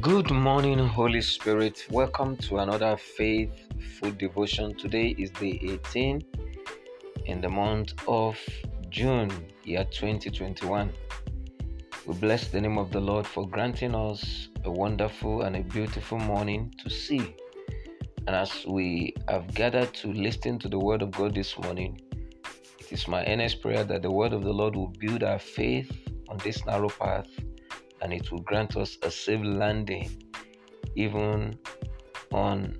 Good morning, Holy Spirit. Welcome to another faithful devotion. Today is the 18th in the month of June, year 2021. We bless the name of the Lord for granting us a wonderful and a beautiful morning to see. And as we have gathered to listen to the word of God this morning, it is my earnest prayer that the word of the Lord will build our faith on this narrow path and it will grant us a safe landing even on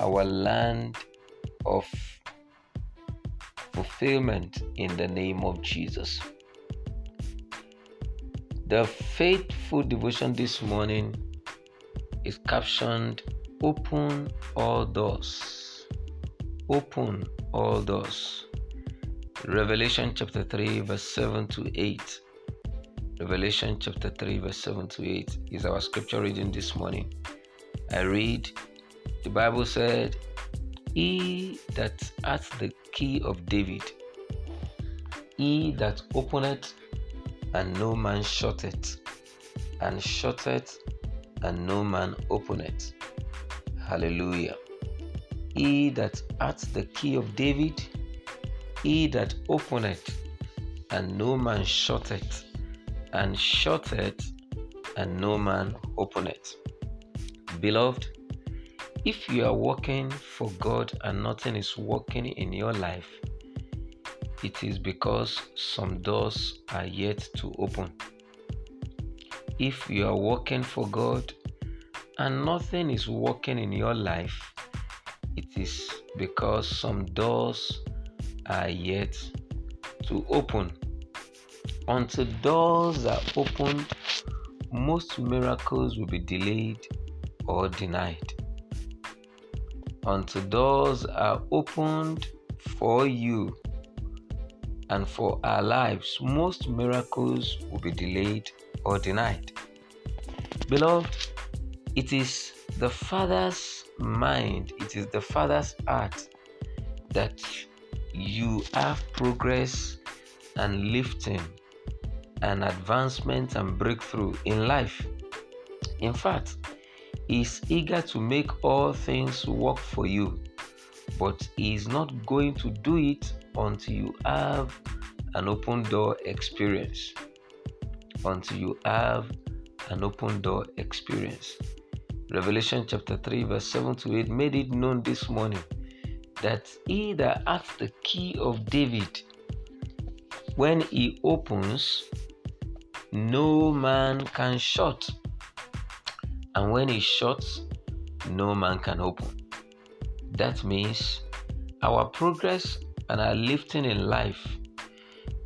our land of fulfillment in the name of Jesus. The faithful devotion this morning is captioned Open All Doors. Open All Doors. Revelation chapter 3, verse 7 to 8. Revelation chapter 3, verse 7 to 8 is our scripture reading this morning. I read, the Bible said, He that hath the key of David, he that openeth and no man shutteth, and shutteth and no man openeth. Hallelujah. He that hath the key of David, he that openeth and no man shutteth, and shut it, and no man open it. Beloved, if you are working for God and nothing is working in your life, it is because some doors are yet to open. If you are working for God and nothing is working in your life, it is because some doors are yet to open. Until doors are opened, most miracles will be delayed or denied. Until doors are opened for you and for our lives, most miracles will be delayed or denied. Beloved, it is the Father's mind, it is the Father's heart that you have progress and lifting and advancement and breakthrough in life. In fact, He is eager to make all things work for you, but He is not going to do it until you have an open door experience. Until you have an open door experience. Revelation chapter 3, verse 7 to 8 made it known this morning that he that hath the key of David, when he opens, no man can shut. And when he shuts, no man can open. That means our progress and our lifting in life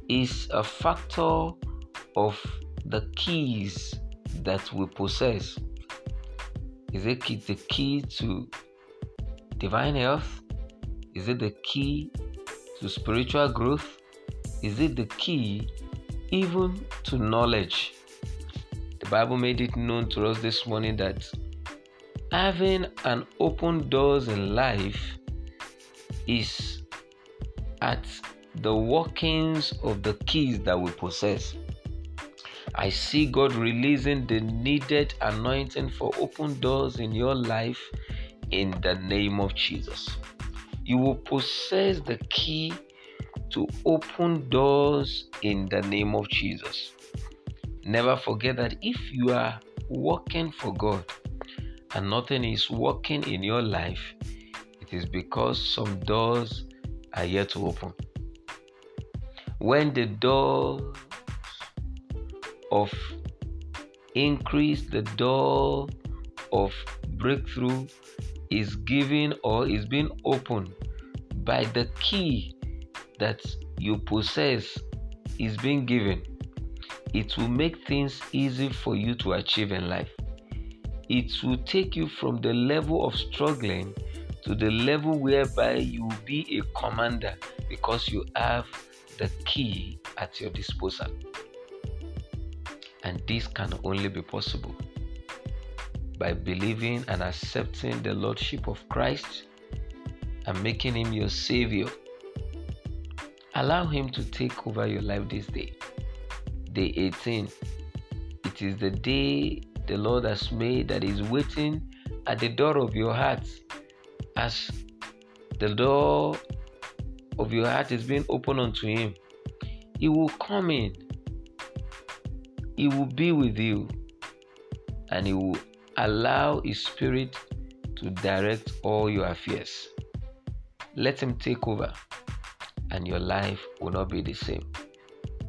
is a factor of the keys that we possess. Is it the key to divine health? Is it the key to spiritual growth? Is it the key even to knowledge. The Bible made it known to us this morning that having an open doors in life is at the workings of the keys that we possess. I see God releasing the needed anointing for open doors in your life in the name of Jesus. You will possess the key to open doors in the name of Jesus. Never forget that if you are working for God and nothing is working in your life, it is because some doors are yet to open. When the door of increase, the door of breakthrough is given or is being opened by the key that you possess is being given, it will make things easy for you to achieve in life. It will take you from the level of struggling to the level whereby you will be a commander because you have the key at your disposal. And this can only be possible by believing and accepting the Lordship of Christ and making Him your Savior Allow Him to take over your life this day. Day 18. It is the day the Lord has made that is waiting at the door of your heart as the door of your heart is being opened unto Him. He will come in, He will be with you, and He will allow His Spirit to direct all your affairs. Let Him take over, and your life will not be the same.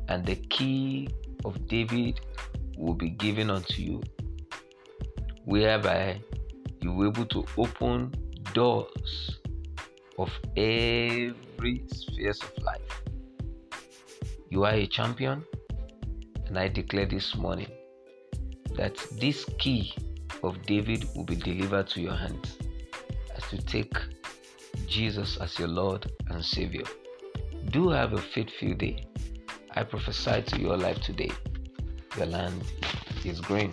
And the key of David will be given unto you, whereby you will be able to open doors of every spheres of life. You are a champion, and I declare this morning that this key of David will be delivered to your hands as you take Jesus as your Lord and Savior. Do have a faithful day. I prophesy to your life today. Your land is green.